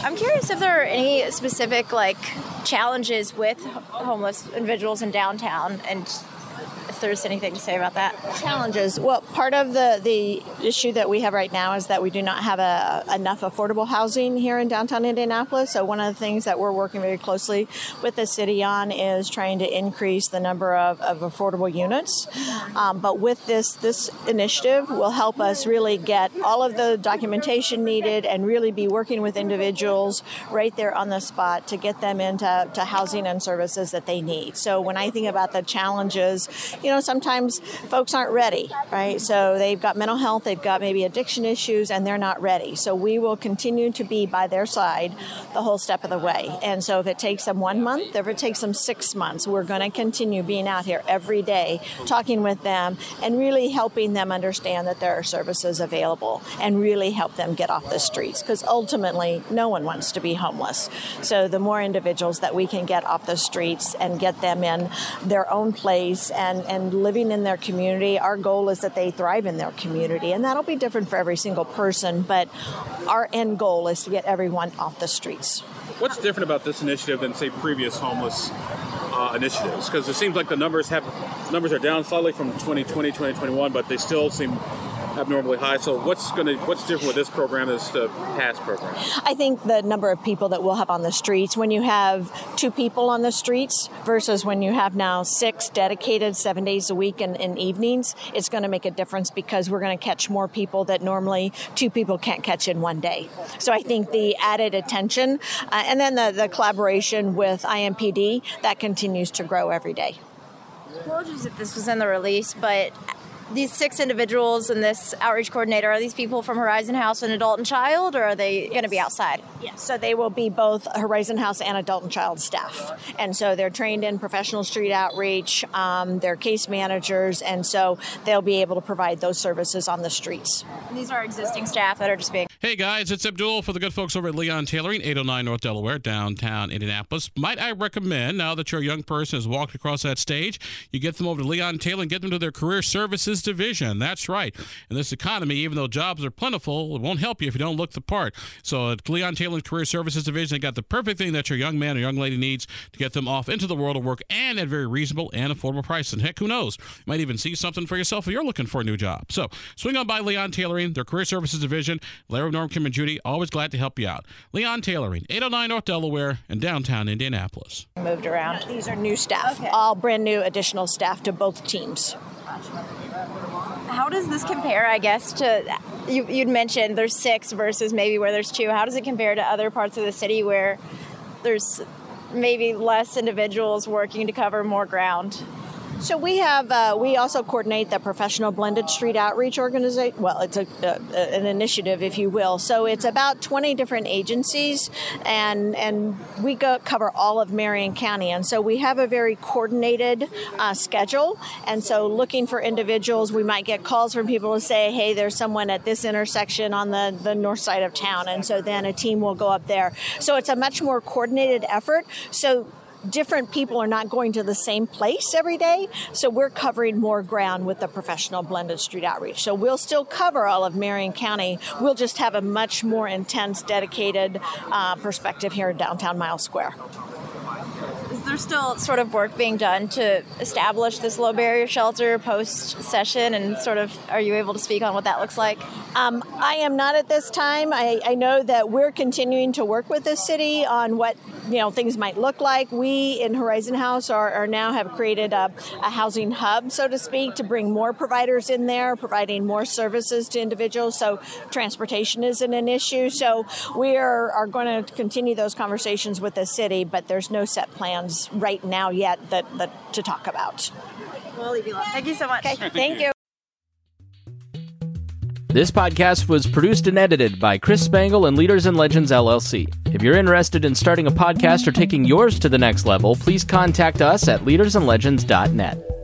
I'm curious if there are any specific like challenges with homeless individuals in downtown and there's anything to say about that. Challenges. Well, part of the, the issue that we have right now is that we do not have a, enough affordable housing here in downtown Indianapolis. So, one of the things that we're working very closely with the city on is trying to increase the number of, of affordable units. Um, but with this, this initiative will help us really get all of the documentation needed and really be working with individuals right there on the spot to get them into to housing and services that they need. So, when I think about the challenges, you know, sometimes folks aren't ready, right? So they've got mental health, they've got maybe addiction issues, and they're not ready. So we will continue to be by their side the whole step of the way. And so if it takes them one month, if it takes them six months, we're going to continue being out here every day, talking with them, and really helping them understand that there are services available and really help them get off the streets. Because ultimately, no one wants to be homeless. So the more individuals that we can get off the streets and get them in their own place and, and and living in their community. Our goal is that they thrive in their community, and that'll be different for every single person, but our end goal is to get everyone off the streets. What's different about this initiative than, say, previous homeless uh, initiatives? Because it seems like the numbers have numbers are down slightly from 2020, 2021, but they still seem abnormally high. So what's going to what's different with this program as the past program? I think the number of people that we'll have on the streets when you have two people on the streets versus when you have now six dedicated seven days a week and in evenings, it's going to make a difference because we're going to catch more people that normally two people can't catch in one day. So I think the added attention uh, and then the, the collaboration with IMPD that continues to grow every day. i Apologies if this was in the release, but these six individuals and this outreach coordinator are these people from Horizon House and Adult and Child, or are they going to be outside? Yes. So they will be both Horizon House and Adult and Child staff, and so they're trained in professional street outreach. Um, they're case managers, and so they'll be able to provide those services on the streets. And these are existing staff that are just being. Hey guys, it's Abdul for the good folks over at Leon Tailoring, 809 North Delaware, downtown Indianapolis. Might I recommend now that your young person has walked across that stage, you get them over to Leon Tailoring, get them to their career services division. That's right. In this economy, even though jobs are plentiful, it won't help you if you don't look the part. So at Leon Tailoring Career Services Division, they got the perfect thing that your young man or young lady needs to get them off into the world of work and at very reasonable and affordable prices. And heck, who knows? You might even see something for yourself if you're looking for a new job. So swing on by Leon Tailoring, their career services division. Larry, Norm, Kim, and Judy, always glad to help you out. Leon Tailoring, 809 North Delaware in downtown Indianapolis. Moved around. These are new staff, okay. all brand new additional staff to both teams. How does this compare, I guess, to you, would mentioned there's six versus maybe where there's two? How does it compare to other parts of the city where there's maybe less individuals working to cover more ground? So we have uh, we also coordinate the professional blended street outreach organization. Well, it's a, an initiative, if you will. So it's about 20 different agencies, and and we go, cover all of Marion County, and so we have a very coordinated uh, schedule. And so looking for individuals, we might get calls from people to say, "Hey, there's someone at this intersection on the the north side of town," and so then a team will go up there. So it's a much more coordinated effort. So different people are not going to the same place every day, so we're covering more ground with the professional blended street outreach. So we'll still cover all of Marion County. We'll just have a much more intense, dedicated uh, perspective here in downtown Mile Square there still sort of work being done to establish this low barrier shelter post session and sort of are you able to speak on what that looks like? Um, i am not at this time. I, I, know that we're continuing to work with the city on what you know things might look like. We in horizon house are, are now have created a, a, housing hub so to speak to bring more providers in there providing more services to individuals. So transportation isn't an issue. So we are, are going to continue those conversations with the city but there's no set plans right now yet that, that to talk about. We'll leave you alone. Thank you so much. Okay, thank you. This podcast was produced and edited by Chris Spangle and Leaders and Legends LLC. If you're interested in starting a podcast or taking yours to the next level, please contact us at leadersandlegends.net.